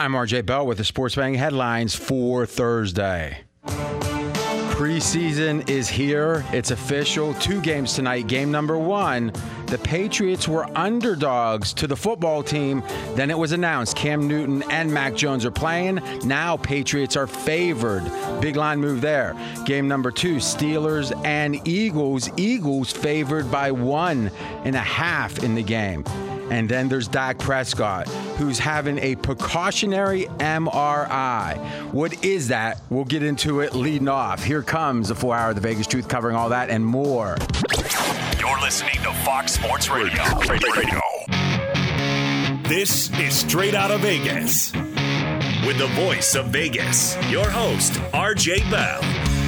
I'm RJ Bell with the Sports Betting headlines for Thursday. Preseason is here. It's official. Two games tonight. Game number one, the Patriots were underdogs to the football team. Then it was announced Cam Newton and Mac Jones are playing. Now Patriots are favored. Big line move there. Game number two, Steelers and Eagles. Eagles favored by one and a half in the game. And then there's Dak Prescott, who's having a precautionary MRI. What is that? We'll get into it leading off. Here comes the four hour of the Vegas Truth covering all that and more. You're listening to Fox Sports Radio. Radio. This is Straight Out of Vegas. With the voice of Vegas, your host, RJ Bell.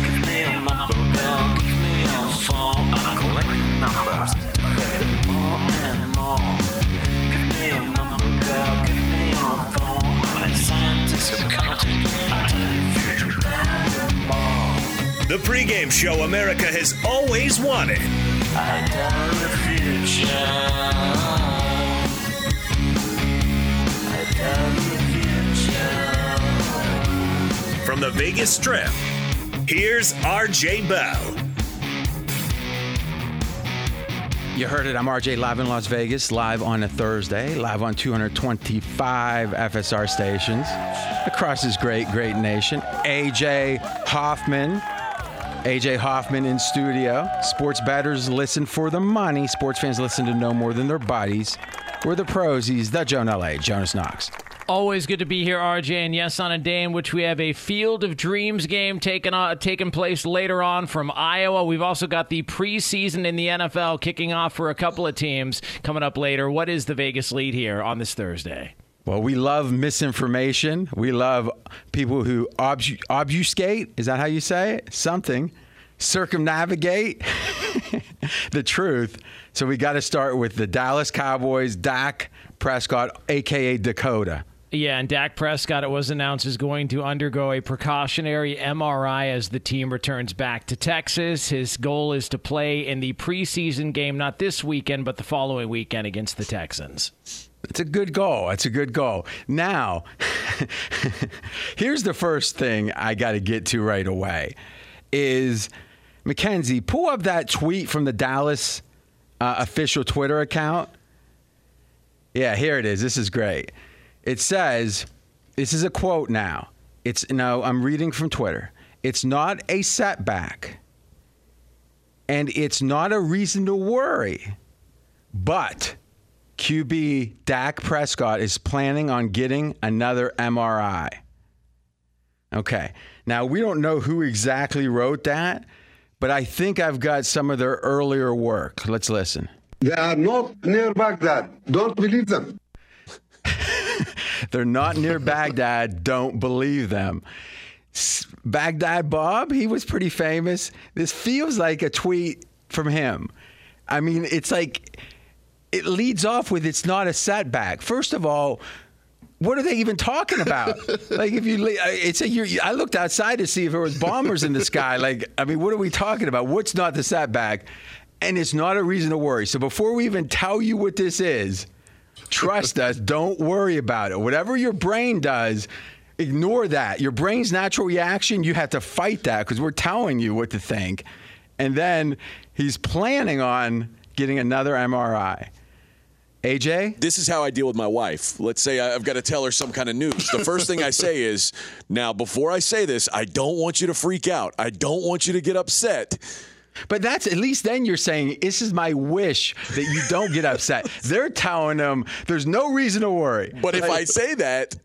Give me a number, Bell. The pregame show America has always wanted. The. From the Vegas Strip, here's RJ Bell. You heard it. I'm RJ live in Las Vegas, live on a Thursday, live on 225 FSR stations across this great, great nation. AJ Hoffman. AJ Hoffman in studio. Sports batters listen for the money. Sports fans listen to no more than their bodies. We're the pros. He's the Joan LA, Jonas Knox. Always good to be here, RJ. And yes, on a day in which we have a Field of Dreams game taking taking place later on from Iowa. We've also got the preseason in the NFL kicking off for a couple of teams coming up later. What is the Vegas lead here on this Thursday? Well, we love misinformation. We love people who obfuscate. Is that how you say it? Something. Circumnavigate the truth. So we got to start with the Dallas Cowboys, Dak Prescott, aka Dakota. Yeah, and Dak Prescott, it was announced, is going to undergo a precautionary MRI as the team returns back to Texas. His goal is to play in the preseason game, not this weekend, but the following weekend against the Texans. It's a good goal. It's a good goal. Now, here's the first thing I got to get to right away is Mackenzie, pull up that tweet from the Dallas uh, official Twitter account. Yeah, here it is. This is great. It says, this is a quote now. It's no, I'm reading from Twitter. It's not a setback. And it's not a reason to worry. But QB Dak Prescott is planning on getting another MRI. Okay. Now, we don't know who exactly wrote that, but I think I've got some of their earlier work. Let's listen. They are not near Baghdad. Don't believe them. They're not near Baghdad. Don't believe them. Baghdad Bob, he was pretty famous. This feels like a tweet from him. I mean, it's like it leads off with it's not a setback. First of all, what are they even talking about? like if you, it's a. I looked outside to see if there was bombers in the sky. Like I mean, what are we talking about? What's not the setback? And it's not a reason to worry. So before we even tell you what this is, trust us. Don't worry about it. Whatever your brain does, ignore that. Your brain's natural reaction, you have to fight that because we're telling you what to think. And then he's planning on getting another MRI. AJ? This is how I deal with my wife. Let's say I've got to tell her some kind of news. The first thing I say is, now, before I say this, I don't want you to freak out. I don't want you to get upset. But that's at least then you're saying, this is my wish that you don't get upset. They're telling them there's no reason to worry. But if I say that,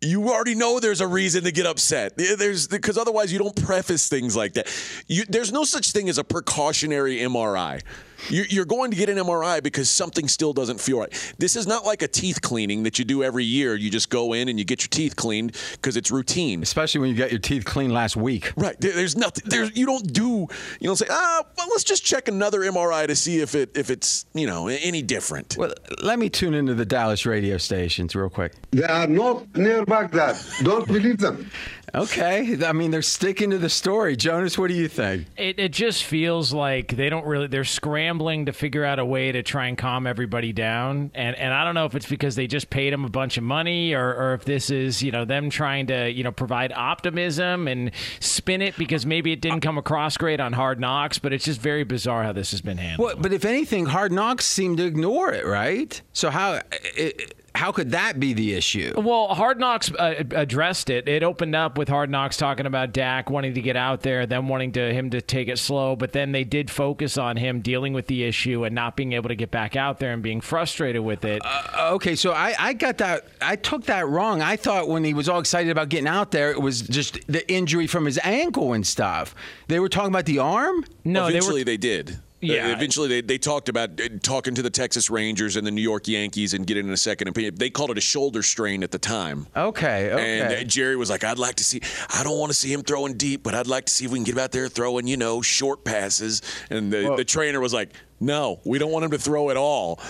you already know there's a reason to get upset. There's because otherwise you don't preface things like that. You, there's no such thing as a precautionary MRI. You're going to get an MRI because something still doesn't feel right. This is not like a teeth cleaning that you do every year. You just go in and you get your teeth cleaned because it's routine. Especially when you got your teeth cleaned last week. Right. There's nothing. There's you don't do. You don't say ah. Well, let's just check another MRI to see if it if it's you know any different. Well, let me tune into the Dallas radio stations real quick. They are not near Baghdad. Don't believe them. Okay. I mean, they're sticking to the story. Jonas, what do you think? It, it just feels like they don't really they're scrambling to figure out a way to try and calm everybody down and and I don't know if it's because they just paid him a bunch of money or, or if this is you know them trying to you know provide optimism and spin it because maybe it didn't come across great on Hard Knocks but it's just very bizarre how this has been handled. Well, but if anything, Hard Knocks seem to ignore it, right? So how it, how could that be the issue? Well, Hard Knocks uh, addressed it. It opened up with Hard Knocks talking about Dak wanting to get out there, them wanting to him to take it slow, but then they did focus on him dealing with the issue and not being able to get back out there and being frustrated with it. Uh, okay, so I, I got that. I took that wrong. I thought when he was all excited about getting out there, it was just the injury from his ankle and stuff. They were talking about the arm. no, they Eventually, were. they, did. Yeah. Uh, eventually, they, they talked about uh, talking to the Texas Rangers and the New York Yankees and getting in a second opinion. They called it a shoulder strain at the time. Okay, okay. And uh, Jerry was like, I'd like to see, I don't want to see him throwing deep, but I'd like to see if we can get him out there throwing, you know, short passes. And the, the trainer was like, no, we don't want him to throw at all.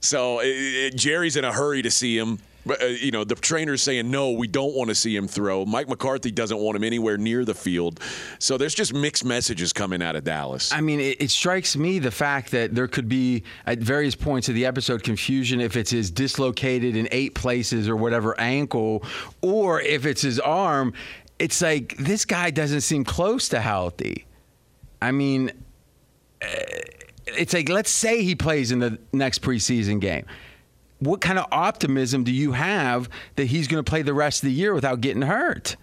So uh, uh, Jerry's in a hurry to see him. But, uh, you know, the trainer's saying, no, we don't want to see him throw. Mike McCarthy doesn't want him anywhere near the field. So there's just mixed messages coming out of Dallas. I mean, it, it strikes me the fact that there could be at various points of the episode confusion if it's his dislocated in eight places or whatever ankle, or if it's his arm. It's like this guy doesn't seem close to healthy. I mean, uh, it's like let's say he plays in the next preseason game. What kind of optimism do you have that he's going to play the rest of the year without getting hurt?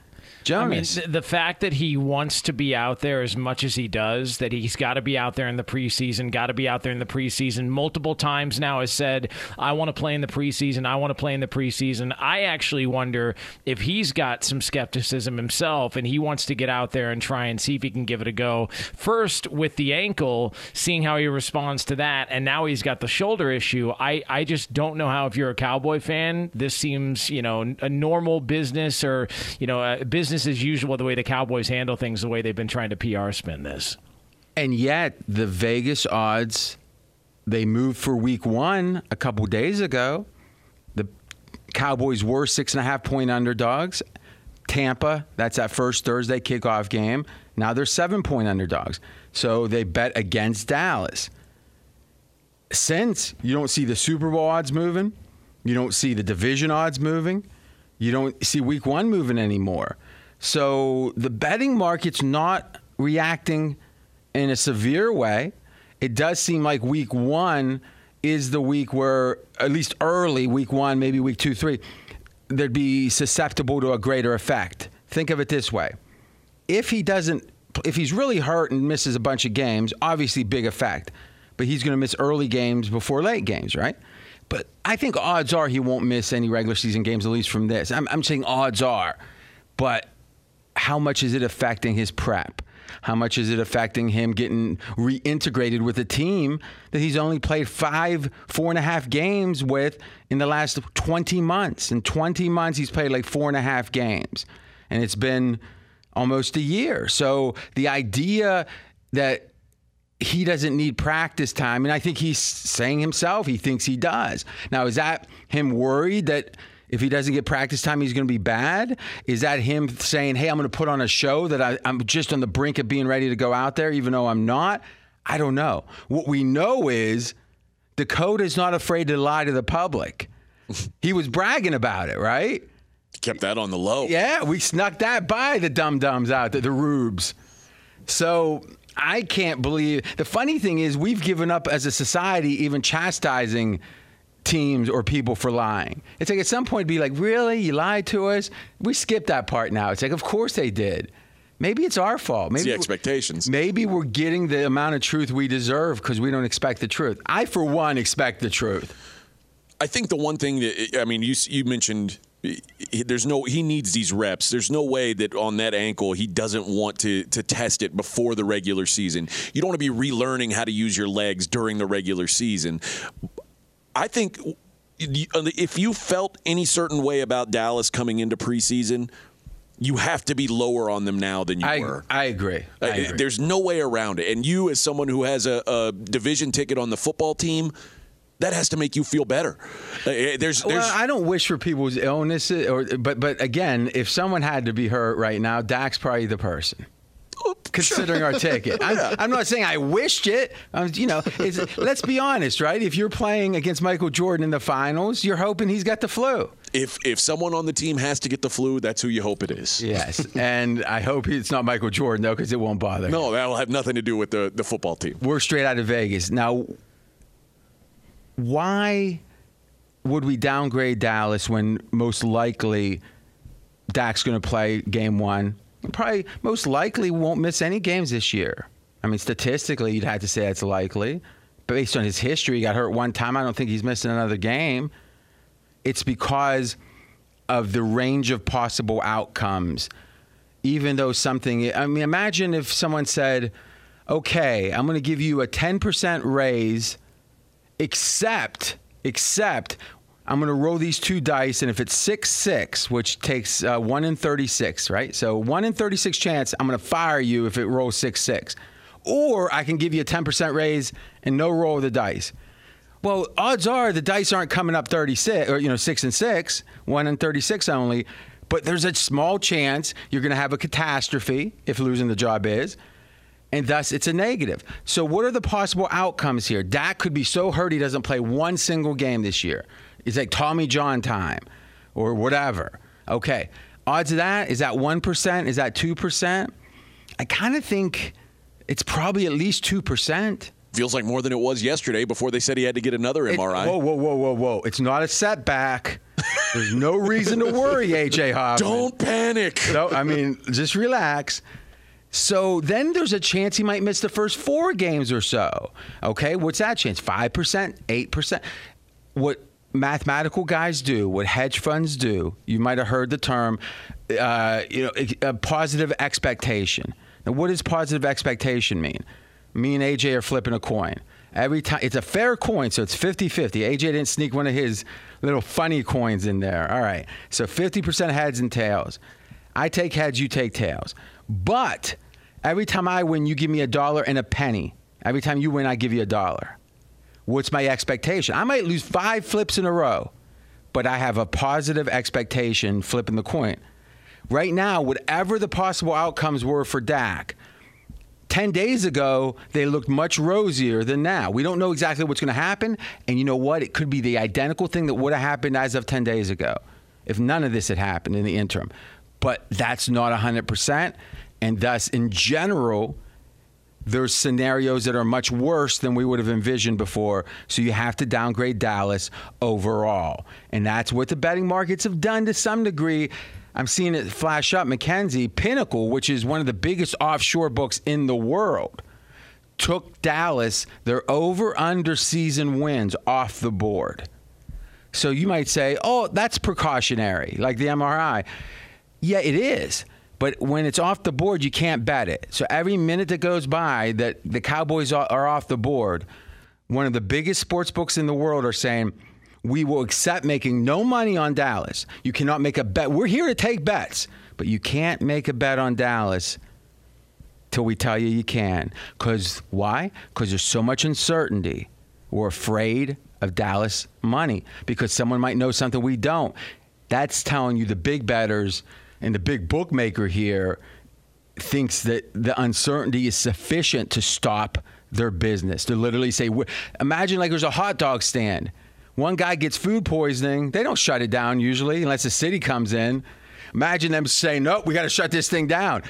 I mean, Jonas. th- the fact that he wants to be out there as much as he does, that he's got to be out there in the preseason, got to be out there in the preseason multiple times now has said, I want to play in the preseason, I want to play in the preseason. I actually wonder if he's got some skepticism himself and he wants to get out there and try and see if he can give it a go. First, with the ankle, seeing how he responds to that, and now he's got the shoulder issue. I, I just don't know how, if you're a Cowboy fan, this seems, you know, a normal business or, you know, a business as usual the way the Cowboys handle things, the way they've been trying to PR spin this. And yet, the Vegas odds, they moved for week one a couple days ago. The Cowboys were six and a half point underdogs. Tampa, that's that first Thursday kickoff game. Now they're seven point underdogs. So they bet against Dallas. Since you don't see the Super Bowl odds moving, you don't see the division odds moving, you don't see week one moving anymore. So the betting market's not reacting in a severe way. It does seem like week one is the week where, at least early, week one, maybe week two, three, they'd be susceptible to a greater effect. Think of it this way if he doesn't, if he's really hurt and misses a bunch of games, obviously big effect. But he's going to miss early games before late games, right? But I think odds are he won't miss any regular season games, at least from this. I'm, I'm saying odds are. But how much is it affecting his prep? How much is it affecting him getting reintegrated with a team that he's only played five, four and a half games with in the last 20 months? In 20 months, he's played like four and a half games. And it's been almost a year. So the idea that he doesn't need practice time, and I think he's saying himself he thinks he does. Now, is that him worried that if he doesn't get practice time, he's going to be bad? Is that him saying, "Hey, I'm going to put on a show that I, I'm just on the brink of being ready to go out there, even though I'm not"? I don't know. What we know is Dakota's not afraid to lie to the public. he was bragging about it, right? Kept that on the low. Yeah, we snuck that by the dum dums out, the rubes. So I can't believe. The funny thing is, we've given up as a society even chastising teams or people for lying. It's like at some point, be like, really? You lied to us? We skipped that part now. It's like, of course they did. Maybe it's our fault. Maybe the expectations. Maybe we're getting the amount of truth we deserve because we don't expect the truth. I, for one, expect the truth. I think the one thing that I mean, you you mentioned he- there's no he needs these reps. There's no way that on that ankle he doesn't want to to test it before the regular season. You don't want to be relearning how to use your legs during the regular season. I think if you felt any certain way about Dallas coming into preseason, you have to be lower on them now than you I, were. I agree. I Uh, agree. There's no way around it. And you, as someone who has a, a division ticket on the football team, that has to make you feel better. Uh, There's, there's Well, I don't wish for people's illnesses, or but but again, if someone had to be hurt right now, Dak's probably the person. Considering our ticket, I'm, I'm not saying I wished it. I'm, you know, it's, let's be honest, right? If you're playing against Michael Jordan in the finals, you're hoping he's got the flu. if if someone on the team has to get the flu, that's who you hope it is. Yes, and I hope it's not Michael Jordan though, because it won't bother. No, that'll have nothing to do with the, the football team. we're straight out of Vegas. Now, why would we downgrade Dallas when most likely Dak's going to play game one? Probably most likely won't miss any games this year. I mean, statistically, you'd have to say that's likely. Based on his history, he got hurt one time. I don't think he's missing another game. It's because of the range of possible outcomes. Even though something, I mean, imagine if someone said, okay, I'm going to give you a 10% raise, except, except, I'm going to roll these two dice, and if it's 6 6, which takes uh, 1 in 36, right? So 1 in 36 chance, I'm going to fire you if it rolls 6 6. Or I can give you a 10% raise and no roll of the dice. Well, odds are the dice aren't coming up 36 or you know 6 and 6, 1 in 36 only, but there's a small chance you're going to have a catastrophe if losing the job is. And thus, it's a negative. So, what are the possible outcomes here? Dak could be so hurt he doesn't play one single game this year. It's like Tommy John time or whatever. Okay. Odds of that, is that 1%? Is that 2%? I kind of think it's probably at least 2%. Feels like more than it was yesterday before they said he had to get another It- MRI. whoa, whoa, whoa, whoa, whoa. It's not a setback. There's no reason to worry, AJ Hoffman. Don't panic. No, I mean, just relax. So then there's a chance he might miss the first four games or so. Okay, what's that chance? 5%, 8%? What mathematical guys do, what hedge funds do, you might have heard the term, uh, you know, a positive expectation. Now, what does positive expectation mean? Me and AJ are flipping a coin. Every time it's a fair coin, so it's 50 50. AJ didn't sneak one of his little funny coins in there. All right. So 50% heads and tails. I take heads, you take tails. But every time I win, you give me a dollar and a penny. Every time you win, I give you a dollar. What's my expectation? I might lose five flips in a row, but I have a positive expectation flipping the coin. Right now, whatever the possible outcomes were for Dak, 10 days ago, they looked much rosier than now. We don't know exactly what's going to happen. And you know what? It could be the identical thing that would have happened as of 10 days ago if none of this had happened in the interim. But that's not 100%. And thus, in general, there's scenarios that are much worse than we would have envisioned before. So you have to downgrade Dallas overall. And that's what the betting markets have done to some degree. I'm seeing it flash up. McKenzie, Pinnacle, which is one of the biggest offshore books in the world, took Dallas, their over under season wins off the board. So you might say, oh, that's precautionary, like the MRI. Yeah, it is. But when it's off the board, you can't bet it. So every minute that goes by that the Cowboys are off the board, one of the biggest sports books in the world are saying, we will accept making no money on Dallas. You cannot make a bet. We're here to take bets, but you can't make a bet on Dallas till we tell you you can. Because why? Because there's so much uncertainty. We're afraid of Dallas money because someone might know something we don't. That's telling you the big betters and the big bookmaker here thinks that the uncertainty is sufficient to stop their business. To literally say, imagine like there's a hot dog stand. One guy gets food poisoning. They don't shut it down usually unless the city comes in. Imagine them saying, nope, we got to shut this thing down.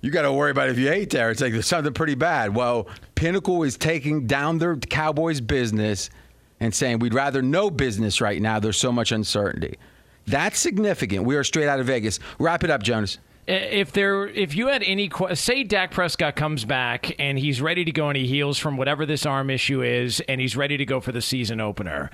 You got to worry about if you ate there. It's like there's something pretty bad. Well, Pinnacle is taking down their Cowboys business and saying we'd rather no business right now. There's so much uncertainty. That's significant. We are straight out of Vegas. Wrap it up, Jonas. If there, if you had any, say Dak Prescott comes back and he's ready to go and he heals from whatever this arm issue is, and he's ready to go for the season opener.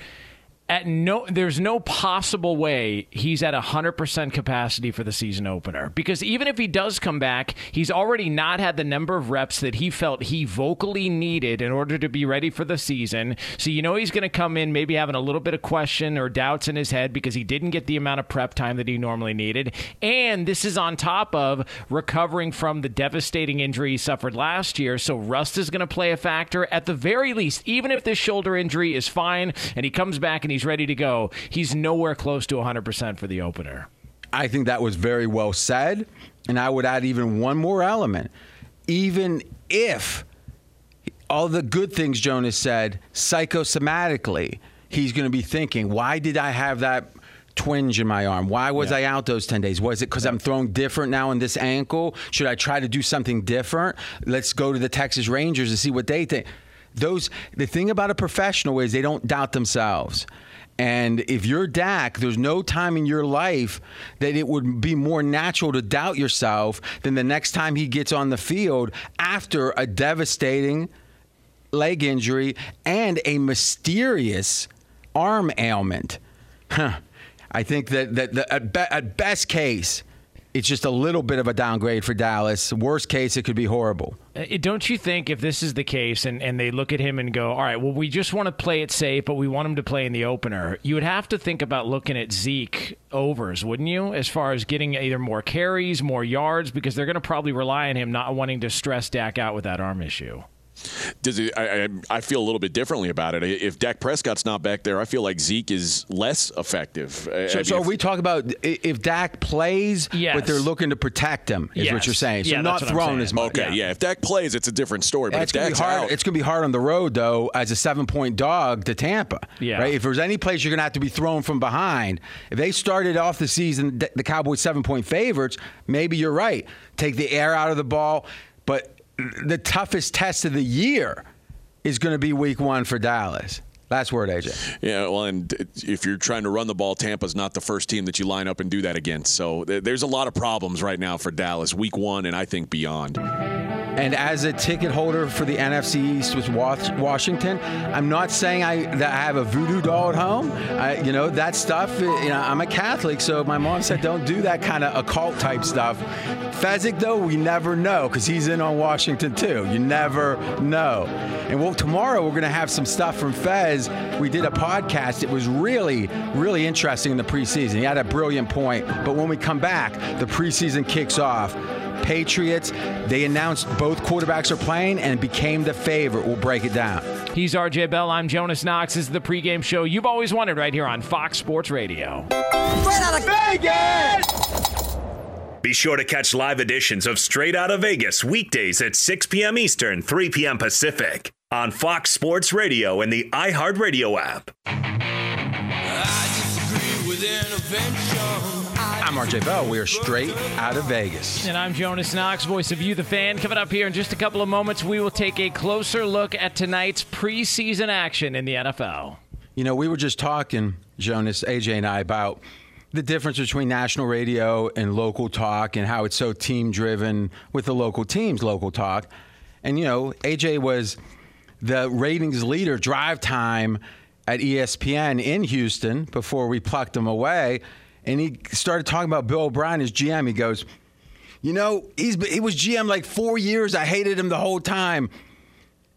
At no there's no possible way he's at 100% capacity for the season opener. Because even if he does come back he's already not had the number of reps that he felt he vocally needed in order to be ready for the season. So you know he's going to come in maybe having a little bit of question or doubts in his head because he didn't get the amount of prep time that he normally needed. And this is on top of recovering from the devastating injury he suffered last year. So rust is going to play a factor at the very least. Even if this shoulder injury is fine and he comes back and he's ready to go, he's nowhere close to 100% for the opener. I think that was very well said. And I would add even one more element. Even if all the good things Jonas said, psychosomatically, he's going to be thinking, why did I have that twinge in my arm? Why was yeah. I out those 10 days? Was it because I'm throwing different now in this ankle? Should I try to do something different? Let's go to the Texas Rangers and see what they think. Those the thing about a professional is they don't doubt themselves. And if you're Dak, there's no time in your life that it would be more natural to doubt yourself than the next time he gets on the field after a devastating leg injury and a mysterious arm ailment. Huh. I think that, that, that at, be, at best case, it's just a little bit of a downgrade for Dallas. Worst case, it could be horrible. Uh, don't you think if this is the case and, and they look at him and go, all right, well, we just want to play it safe, but we want him to play in the opener, you would have to think about looking at Zeke overs, wouldn't you? As far as getting either more carries, more yards, because they're going to probably rely on him not wanting to stress Dak out with that arm issue. Does it, I, I feel a little bit differently about it. If Dak Prescott's not back there, I feel like Zeke is less effective. Uh, so, I mean, so if, we talk about if Dak plays, yes. but they're looking to protect him, is yes. what you're saying. So yeah, not thrown as much. Okay, yeah. yeah. If Dak plays, it's a different story. But yeah, it's going to be hard. Out, it's going to be hard on the road though, as a seven point dog to Tampa. Yeah. Right. If there's any place you're going to have to be thrown from behind, if they started off the season the Cowboys seven point favorites, maybe you're right. Take the air out of the ball, but the toughest test of the year is going to be week one for Dallas. Last word, AJ. Yeah, well, and if you're trying to run the ball, Tampa's not the first team that you line up and do that against. So there's a lot of problems right now for Dallas, week one, and I think beyond. And as a ticket holder for the NFC East with Washington, I'm not saying I that I have a voodoo doll at home. I, you know that stuff. You know, I'm a Catholic, so my mom said don't do that kind of occult type stuff. Fezzik, though, we never know because he's in on Washington too. You never know. And well, tomorrow we're going to have some stuff from Fez. We did a podcast. It was really, really interesting in the preseason. He had a brilliant point. But when we come back, the preseason kicks off. Patriots, they announced both quarterbacks are playing and became the favorite. We'll break it down. He's RJ Bell. I'm Jonas Knox. This is the pregame show you've always wanted right here on Fox Sports Radio. Straight out of Vegas! Be sure to catch live editions of Straight Out of Vegas weekdays at 6 p.m. Eastern, 3 p.m. Pacific on Fox Sports Radio and the iHeartRadio app. I'm RJ Bell. We are straight out of Vegas. And I'm Jonas Knox, voice of you, the fan. Coming up here in just a couple of moments, we will take a closer look at tonight's preseason action in the NFL. You know, we were just talking, Jonas, AJ, and I, about the difference between national radio and local talk and how it's so team driven with the local teams, local talk. And, you know, AJ was the ratings leader, drive time at ESPN in Houston before we plucked him away and he started talking about Bill O'Brien as GM. He goes, "You know, he's he was GM like four years. I hated him the whole time."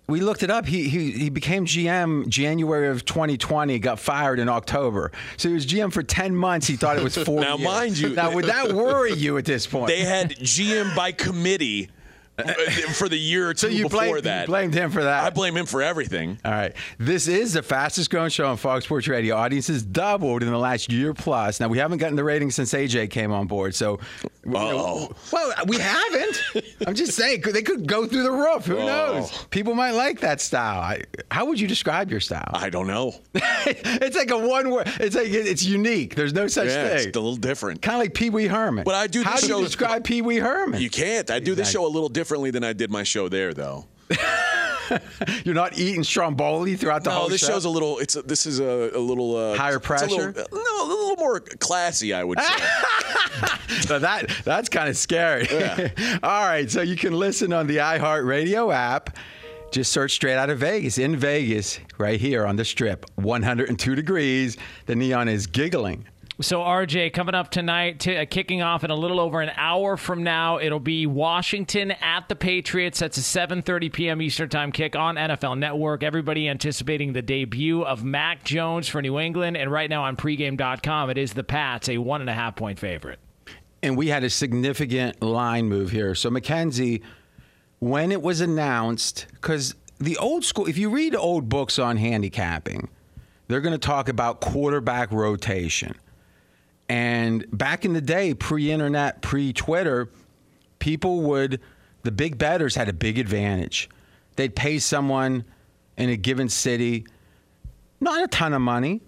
We looked it up. He, he he became GM January of 2020. Got fired in October. So he was GM for 10 months. He thought it was four. now, years. mind you, now would that worry you at this point? They had GM by committee for the year or two so you before blamed, that. You blamed him for that. I blame him for everything. All right. This is the fastest growing show on Fox Sports Radio. Audiences doubled in the last year plus. Now, we haven't gotten the ratings since AJ came on board. So, oh. well, we haven't. I'm just saying, they could go through the roof. Who oh. knows? People might like that style. I, how would you describe your style? I don't know. it's like a one word. It's like it's unique. There's no such yeah, thing. It's a little different. Kind of like Pee Wee Herman. But I do. How do show, you describe Pee Wee Herman? You can't. I do this show a little different differently than I did my show there, though. You're not eating stromboli throughout the no, whole this show? show's a little. It's a, this is a, a little uh, higher pressure. A little, no, a little more classy, I would say. so that that's kind of scary. Yeah. All right, so you can listen on the iHeartRadio app Just search straight out of Vegas. In Vegas, right here on the strip, 102 degrees. The neon is giggling. So RJ, coming up tonight, t- uh, kicking off in a little over an hour from now, it'll be Washington at the Patriots. That's a 7:30 p.m. Eastern Time kick on NFL Network. Everybody anticipating the debut of Mac Jones for New England, and right now on pregame.com, it is the Pats, a one and a half point favorite. And we had a significant line move here. So McKenzie, when it was announced, because the old school, if you read old books on handicapping, they're going to talk about quarterback rotation. And back in the day, pre internet, pre Twitter, people would, the big betters had a big advantage. They'd pay someone in a given city not a ton of money,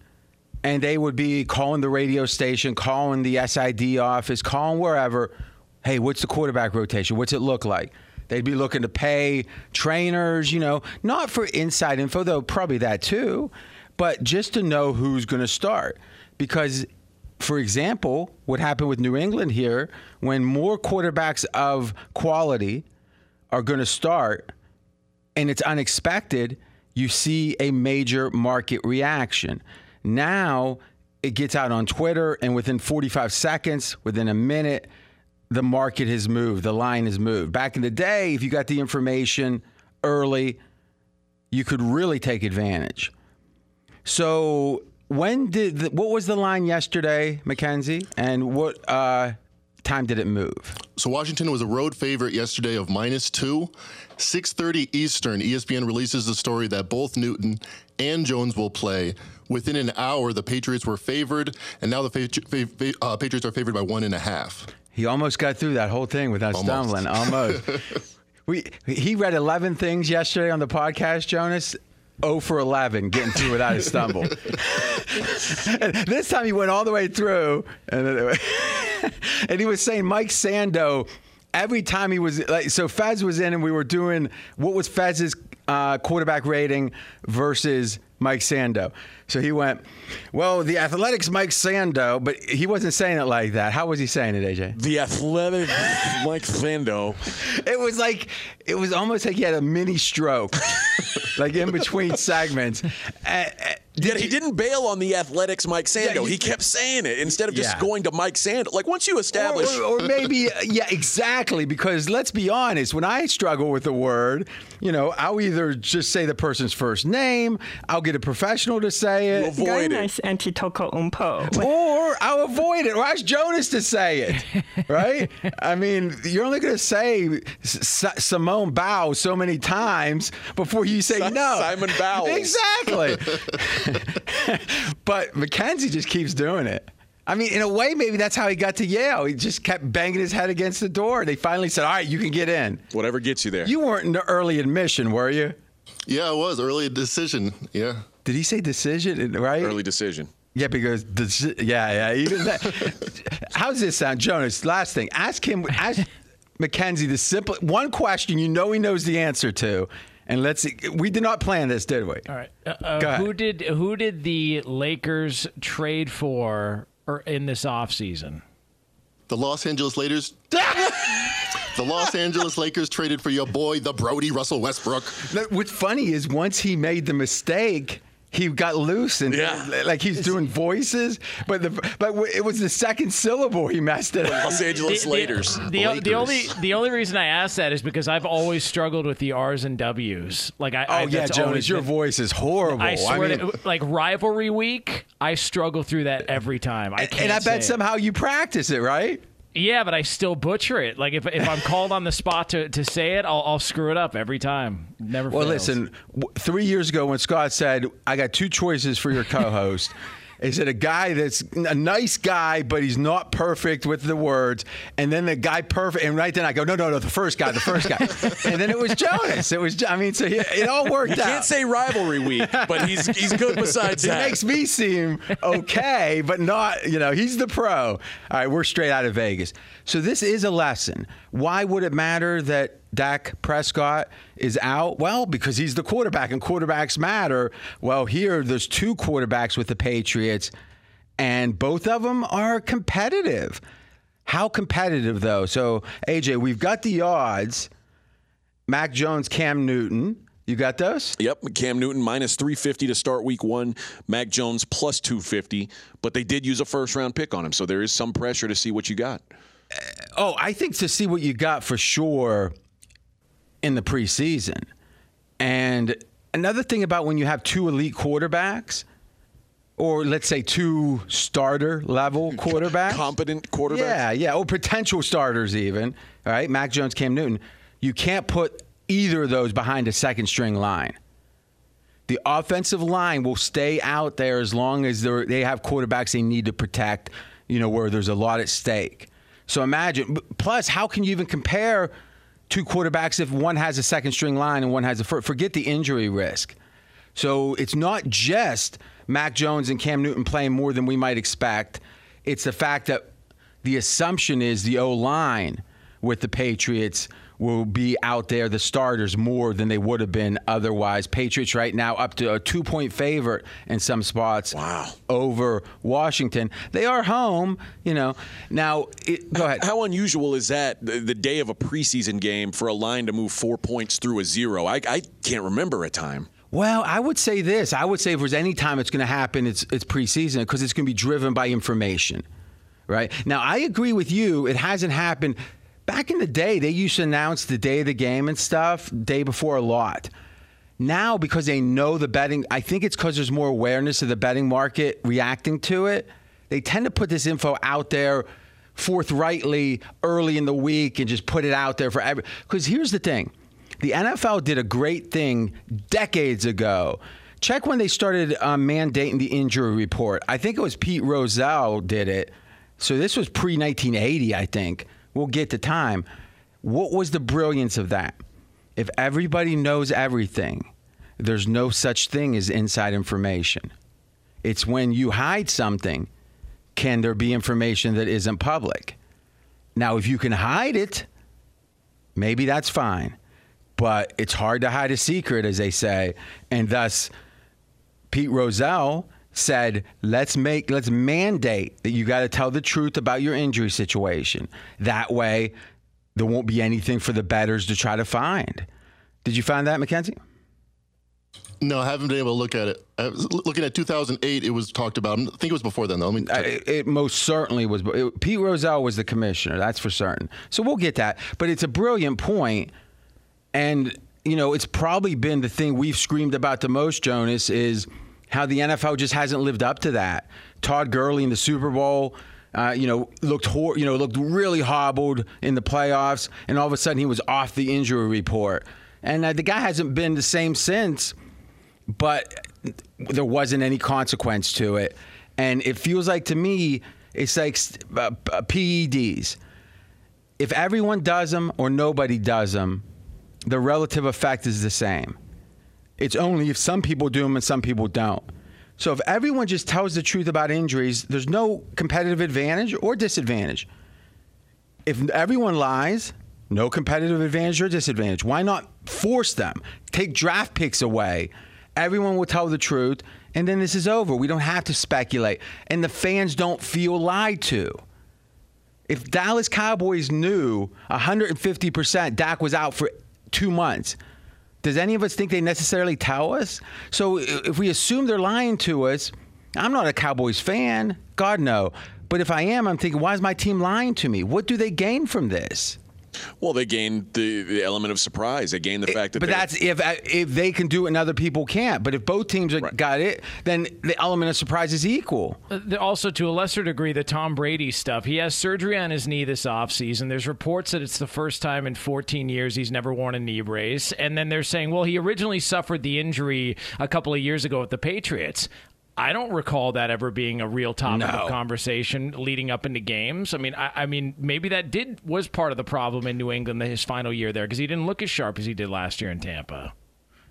and they would be calling the radio station, calling the SID office, calling wherever. Hey, what's the quarterback rotation? What's it look like? They'd be looking to pay trainers, you know, not for inside info, though probably that too, but just to know who's going to start. Because for example, what happened with New England here, when more quarterbacks of quality are going to start and it's unexpected, you see a major market reaction. Now it gets out on Twitter, and within 45 seconds, within a minute, the market has moved, the line has moved. Back in the day, if you got the information early, you could really take advantage. So when did the, what was the line yesterday, Mackenzie, and what uh, time did it move? So Washington was a road favorite yesterday of minus two. 6:30 Eastern, ESPN releases the story that both Newton and Jones will play. Within an hour, the Patriots were favored, and now the fa- fa- uh, Patriots are favored by one and a half. He almost got through that whole thing without Almost. stumbling. Almost. we he read 11 things yesterday on the podcast, Jonas. 0 for 11, getting through without a stumble. this time he went all the way through, and, then- and he was saying Mike Sando. Every time he was like, so Fez was in, and we were doing what was Fez's uh, quarterback rating versus Mike Sando. So he went, well, the Athletic's Mike Sando, but he wasn't saying it like that. How was he saying it, AJ? The Athletic's Mike Sando. It was like it was almost like he had a mini stroke, like in between segments. Uh, Yet he didn't bail on the athletics Mike Sando. Yeah, you- he kept saying it instead of just Yeah. going to Mike Sando. Like once you establish Or, or, or maybe, uh, yeah, exactly. Because let's be honest, when I struggle with a word, you know, I'll either just say the person's first name, I'll get a professional to say you it, avoid it. nice Antetokounmpo. or I'll avoid it, or ask Jonas to say it, right? I mean, you're only going to say S- S- Simone Bow so many times before you say Si- no. Simon Bow. Exactly. but Mackenzie just keeps doing it. I mean, in a way, maybe that's how he got to Yale. He just kept banging his head against the door. They finally said, "All right, you can get in." Whatever gets you there. You weren't in the early admission, were you? Yeah, it was early decision. Yeah. Did he say decision? Right? Early decision. Yeah, because deci- yeah, yeah. Even that. How's this sound, Jonas? Last thing, ask him. Ask Mackenzie the simple one question you know he knows the answer to, and let's. see. We did not plan this, did we? All right. Uh, uh, Go who did who did the Lakers trade for or in this offseason? The Los Angeles Lakers. the Los Angeles Lakers traded for your boy, the Brodie Russell Westbrook. No, What's funny is once he made the mistake, he got loose and Yeah. like he's doing voices, but the but it was the second syllable he messed it up. Los Angeles Lakers. The, the, Lakers. only the only reason I asked that is because I've always struggled with the R's and W's. Like I, Oh I, yeah, that's Jonas, your been- voice is horrible. I swear, mean, to, like rivalry week, I struggle through that every time. I can't and I bet it. somehow you practice it, right? Yeah, but I still butcher it. Like if, if I'm called on the spot to, to say it, I'll, I'll screw it up every time. Never. Well, fails. listen, w- three years ago when Scott said, I got two choices for your co He said a guy that's a nice guy, but he's not perfect with the words. And then the guy perfect. And right then I go, no, no, no, the first guy, the first guy. and then it was Jonas. It was, I mean, so he, it all worked out. Can't say rivalry week, but he's he's good besides that. It makes me seem okay, but not, you know, he's the pro. All right, we're straight out of Vegas. So this is a lesson. Why would it matter that Dak Prescott is out? Well, because he's the quarterback and quarterbacks matter. Well, here there's two quarterbacks with the Patriots and both of them are competitive. How competitive though? So, AJ, we've got the odds. Mac Jones, Cam Newton. You got those? Yep, Cam Newton minus 350 to start week one, Mac Jones plus 250, but they did use a first round pick on him, so there is some pressure to see what you got. Oh, I think to see what you got for sure in the preseason. And another thing about when you have two elite quarterbacks, or let's say two starter level quarterbacks, Competent quarterbacks. Yeah, yeah, or potential starters even. All right, Mac Jones, Cam Newton. You can't put either of those behind a second string line. The offensive line will stay out there as long as they have quarterbacks they need to protect, you know, where there's a lot at stake. So imagine, plus, how can you even compare two quarterbacks if one has a second string line and one has a first? Forget the injury risk. So it's not just Mac Jones and Cam Newton playing more than we might expect. It's the fact that the assumption is the O line with the Patriots will be out there, the starters, more than they would have been otherwise. Patriots right now up to a two point favorite in some spots. Wow. Over Washington. They are home, you know. Now, it, go ahead. How unusual is that the, the day of a preseason game for a line to move four points through a zero? I, I can't remember a time. Well, I would say this. I would say if there's any time it's going to happen, it's it's preseason because it's going to be driven by information, right? Now, I agree with you. It hasn't happened. Back in the day, they used to announce the day of the game and stuff day before a lot. Now, because they know the betting, I think it's because there's more awareness of the betting market reacting to it. They tend to put this info out there forthrightly early in the week and just put it out there for every. Because here's the thing the NFL did a great thing decades ago. Check when they started um, mandating the injury report. I think it was Pete Rozelle did it. So this was pre 1980, I think. We'll get to time. What was the brilliance of that? If everybody knows everything, there's no such thing as inside information. It's when you hide something, can there be information that isn't public? Now, if you can hide it, maybe that's fine. But it's hard to hide a secret, as they say. And thus, Pete Rozelle said, let's make, let's mandate that you got to tell the truth about your injury situation. That way, there won't be anything for the betters to try to find. Did you find that, Mackenzie? No, I haven't been able to look at it. I was looking at 2008, it was talked about. I think it was before then, though. Let me Uh, It, it most certainly was. It, Pete Rozelle was the commissioner, that's for certain. So we'll get that. But it's a brilliant point, and you know it's probably been the thing we've screamed about the most, Jonas, is how the NFL just hasn't lived up to that. Todd Gurley in the Super Bowl. Uh, you know, looked hor- you know looked really hobbled in the playoffs, and all of a sudden he was off the injury report, and uh, the guy hasn't been the same since but there wasn't any consequence to it. And it feels like to me, it's like uh, uh, PEDs. If everyone does them or nobody does them, the relative effect is the same. It's only if some people do them and some people don't. So if everyone just tells the truth about injuries, there's no competitive advantage or disadvantage. If everyone lies, no competitive advantage or disadvantage. Why not force them? Take draft picks away. Everyone will tell the truth, and then this is over. We don't have to speculate. And the fans don't feel lied to. If Dallas Cowboys knew 150% Dak was out for two months, does any of us think they necessarily tell us? So if we assume they're lying to us, I'm not a Cowboys fan. God, no. But if I am, I'm thinking, why is my team lying to me? What do they gain from this? Well, they gained the, the element of surprise. They gained the fact that But that's if if they can do it and other people can't. But if both teams Right. got it, then the element of surprise is equal. Uh, Also, to a lesser degree, the Tom Brady stuff. He has surgery on his knee this offseason. There's reports that it's the first time in 14 years he's never worn a knee brace. And then they're saying, well, he originally suffered the injury a couple of years ago with the Patriots. I don't recall that ever being a real topic No. of conversation leading up into games. I mean, I, I mean, maybe that did was part of the problem in New England his final year there because he didn't look as sharp as he did last year in Tampa.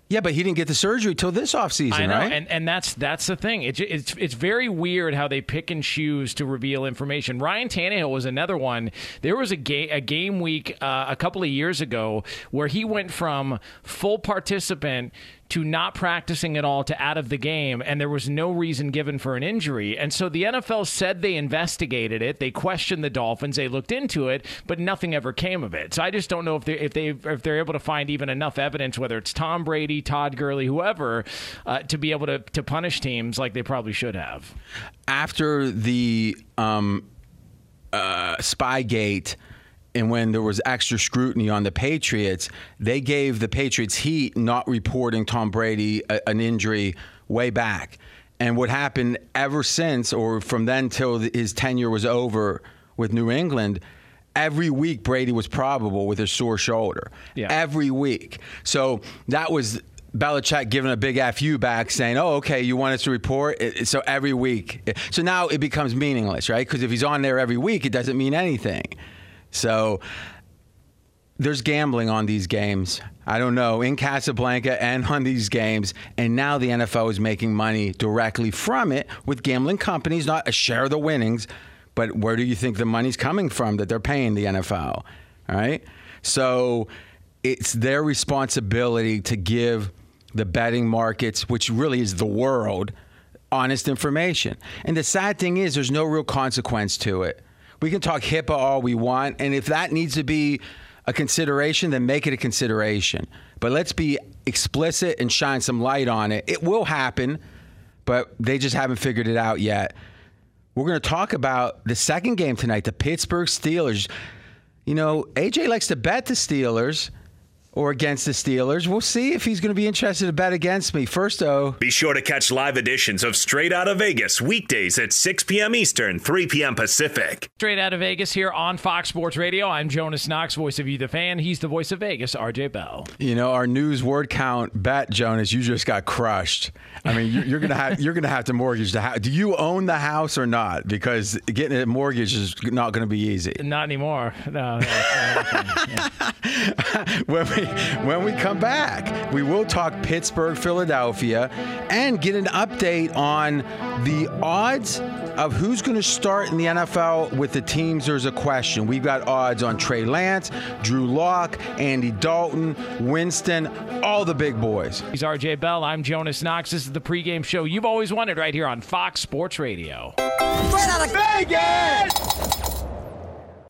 Yeah, but he didn't get the surgery till this offseason, I know, right? and and that's that's the thing. It's it's it's very weird how they pick and choose to reveal information. Ryan Tannehill was another one. There was a game a game week uh, a couple of years ago where he went from full participant to not practicing at all to out of the game, and there was no reason given for an injury. And so the NFL said they investigated it, they questioned the Dolphins, they looked into it, but nothing ever came of it. So I just don't know if they if they if they're able to find even enough evidence, whether it's Tom Brady, Todd Gurley, whoever, uh, to be able to to punish teams like they probably should have. After the um, uh, Spygate and when there was extra scrutiny on the Patriots, they gave the Patriots heat not reporting Tom Brady a, an injury way back. And what happened ever since, or from then till his tenure was over with New England, every week Brady was probable with a sore shoulder. Yeah. Every week. So that was Belichick giving a big fu back, saying, "Oh, okay, you want us to report." So every week, so now it becomes meaningless, right? Because if he's on there every week, it doesn't mean anything. So there's gambling on these games. I don't know in Casablanca and on these games, and now the NFL is making money directly from it with gambling companies, not a share of the winnings, but where do you think the money's coming from that they're paying the NFL? All right, so it's their responsibility to give the betting markets, which really is the world, honest information. And the sad thing is, there's no real consequence to it. We can talk HIPAA all we want, and if that needs to be a consideration, then make it a consideration. But let's be explicit and shine some light on it. It will happen, but they just haven't figured it out yet. We're going to talk about the second game tonight, the Pittsburgh Steelers. You know, AJ likes to bet the Steelers or against the Steelers. We'll see if he's going to be interested to bet against me. First, though, Be sure to catch live editions of Straight Out of Vegas weekdays at 6 p.m. Eastern, 3 p.m. Pacific. Straight out of Vegas here on Fox Sports Radio. I'm Jonas Knox, voice of you, the fan. He's the voice of Vegas, RJ Bell. you know our news word count bet, Jonas. You just got crushed. I mean, you're, you're gonna have you're gonna have to mortgage the house. Do you own the house or not? Because getting a mortgage is not going to be easy. Not anymore. No, no, no. when we when we come back, we will talk Pittsburgh, Philadelphia, and get an update on the odds of who's going to start in the NFL with the teams. There's a question. We've got odds on Trey Lance, Drew Lock, Andy Dalton, Winston, all the big boys. He's RJ Bell. I'm Jonas Knox. This is the pregame show you've always wanted right here on Fox Sports Radio.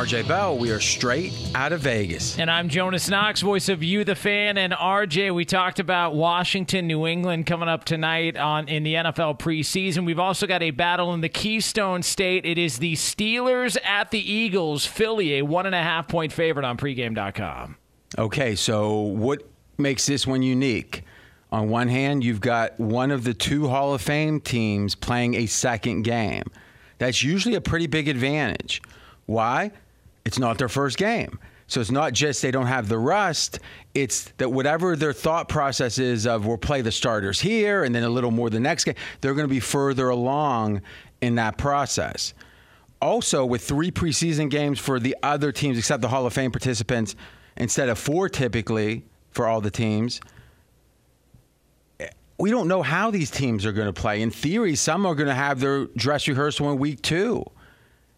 RJ Bell. We are straight out of Vegas. And I'm Jonas Knox, voice of you, the fan, and RJ. We talked about Washington, New England coming up tonight on in the NFL preseason. We've also got a battle in the Keystone State. It is the Steelers at the Eagles. Philly, a one and a half point favorite on pregame.com. Okay, so what makes this one unique? On one hand, you've got one of the two Hall of Fame teams playing a second game. That's usually a pretty big advantage. Why? It's not their first game. So it's not just they don't have the rust, it's that whatever their thought process is of we'll play the starters here and then a little more the next game, they're going to be further along in that process. Also, with three preseason games for the other teams except the Hall of Fame participants, instead of four typically for all the teams, we don't know how these teams are going to play. In theory, some are going to have their dress rehearsal in week two.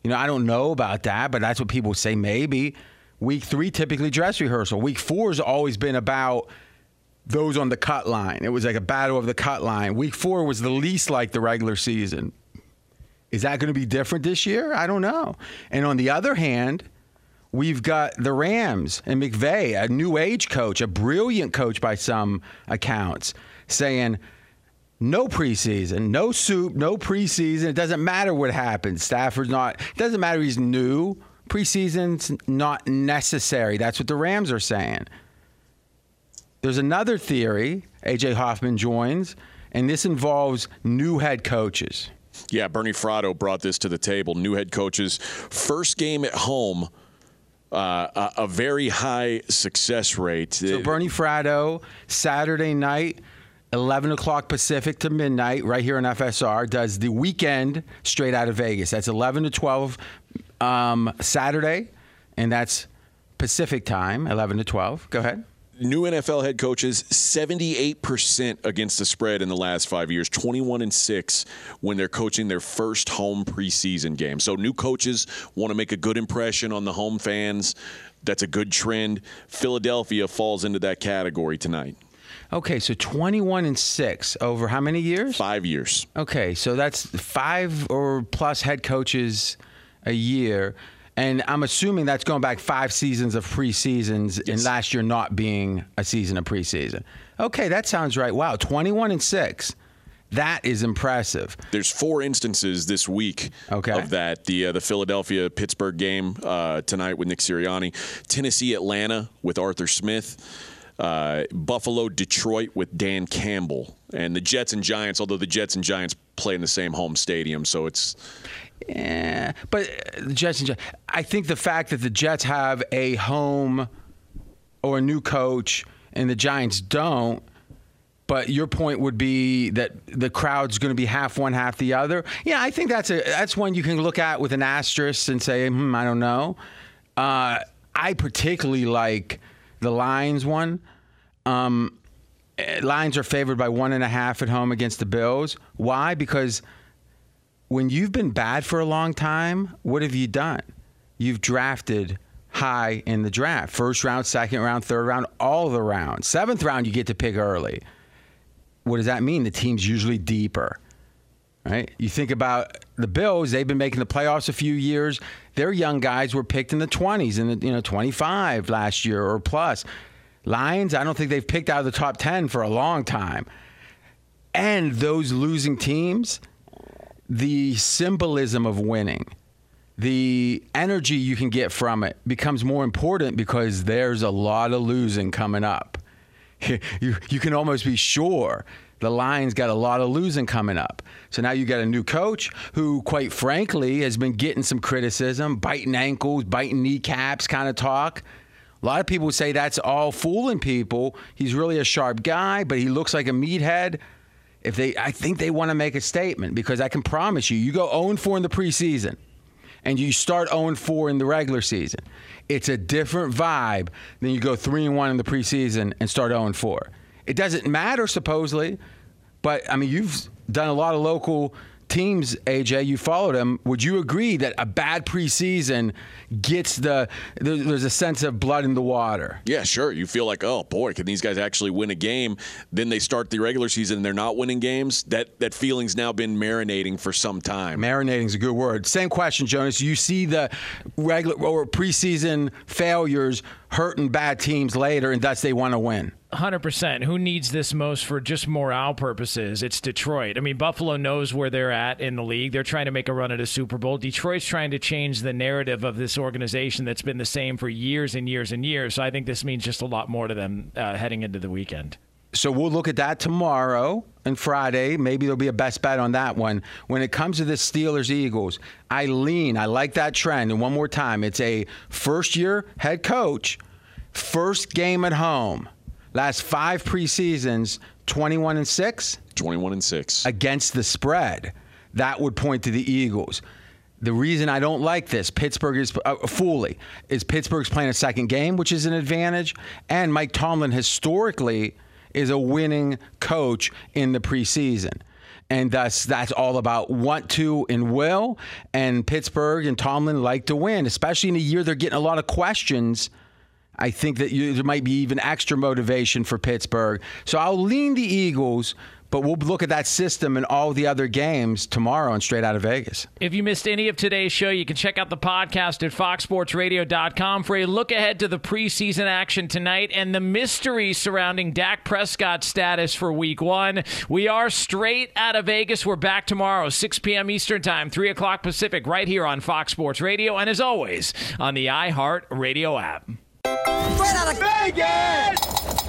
You know, I don't know about that, but that's what people say maybe. Week three, typically dress rehearsal. Week four has always been about those on the cut line. It was like a battle of the cut line. Week four was the least like the regular season. Is that going to be different this year? I don't know. And on the other hand, we've got the Rams and McVay, a new age coach, a brilliant coach by some accounts, saying no preseason, no soup, no preseason. It doesn't matter what happens. Stafford's not, it doesn't matter he's new. Preseason's not necessary. That's what the Rams are saying. There's another theory AJ Hoffman joins, and this involves new head coaches. Yeah, Bernie Fratto brought this to the table. New head coaches, first game at home, uh, a, a very high success rate. So Bernie Fratto, Saturday night, 11 o'clock Pacific to midnight, right here on FSR, does the weekend straight out of Vegas. That's 11 to 12 um, Saturday, and that's Pacific time, 11 to 12. Go ahead. New NFL head coaches, 78% against the spread in the last five years, 21 and 6 when they're coaching their first home preseason game. So, new coaches want to make a good impression on the home fans. That's a good trend. Philadelphia falls into that category tonight. Okay, so 21 and 6 over how many years? Five years. Okay, so that's five or plus head coaches a year. And I'm assuming that's going back five seasons of preseasons and last year not being a season of preseason. Okay, that sounds right. Wow, 21 and 6. That is impressive. There's four instances this week Okay. of that. The uh, the Philadelphia Pittsburgh game uh, tonight with Nick Sirianni, Tennessee Atlanta with Arthur Smith, uh, Buffalo Detroit with Dan Campbell, and the Jets and Giants. Although the Jets and Giants play in the same home stadium, so it's Yeah, but uh, the Jets and Jets, I think the fact that the Jets have a home or a new coach and the Giants don't. But your point would be that the crowd's going to be half one, half the other. Yeah, I think that's a that's one you can look at with an asterisk and say, hmm, I don't know. Uh, I particularly like the Lions one. Um, eh, Lions are favored by one and a half at home against the Bills. Why? Because when you've been bad for a long time, what have you done? You've drafted high in the draft first round, second round, third round, all the rounds. Seventh round, you get to pick early. What does that mean? The team's usually deeper. Right? You think about the Bills, they've been making the playoffs a few years. Their young guys were picked in the 20s and you know 25 last year or plus. Lions, I don't think they've picked out of the top 10 for a long time. And those losing teams, the symbolism of winning, the energy you can get from it becomes more important because there's a lot of losing coming up. You, you can almost be sure the Lions got a lot of losing coming up. So now you got a new coach who, quite frankly, has been getting some criticism, biting ankles, biting kneecaps kind of talk. A lot of people say that's all fooling people. He's really a sharp guy, but he looks like a meathead if they I think they want to make a statement because I can promise you, you go 0 4 in the preseason and you start 0 4 in the regular season. It's a different vibe than you go 3 and 1 in the preseason and start 0 4. It doesn't matter supposedly, but I mean you've done a lot of local teams, AJ, you followed them. Would you agree that a bad preseason gets the there's a sense of blood in the water? Yeah, sure. You feel like, oh boy, can these guys actually win a game? Then they start the regular season and they're not winning games. That that feeling's now been marinating for some time. Marinating is a good word. Same question, Jonas. You see the regular or preseason failures hurting bad teams later, and thus they want to win. 100%. Who needs this most for just morale purposes? It's Detroit. I mean, Buffalo knows where they're at in the league. They're trying to make a run at a Super Bowl. Detroit's trying to change the narrative of this organization that's been the same for years and years and years. So I think this means just a lot more to them uh, heading into the weekend. So we'll look at that tomorrow and Friday. Maybe there'll be a best bet on that one. When it comes to the Steelers Eagles, I lean. I like that trend. And one more time, it's a first year head coach, first game at home. Last five preseasons, 21 and 6 21 and 6. against the spread. That would point to the Eagles. The reason I don't like this, Pittsburgh is uh, fully, is Pittsburgh's playing a second game, which is an advantage, and Mike Tomlin historically is a winning coach in the preseason. And thus, that's all about want to and will. And Pittsburgh and Tomlin like to win, especially in a year they're getting a lot of questions. I think that you, there might be even extra motivation for Pittsburgh. So I'll lean the Eagles, but we'll look at that system and all the other games tomorrow and straight out of Vegas. If you missed any of today's show, you can check out the podcast at foxsportsradio.com for a look ahead to the preseason action tonight and the mystery surrounding Dak Prescott's status for week one. We are straight out of Vegas. We're back tomorrow, 6 p.m. Eastern Time, 3 o'clock Pacific, right here on Fox Sports Radio, and as always, on the iHeart Radio app. Straight out of Vegas!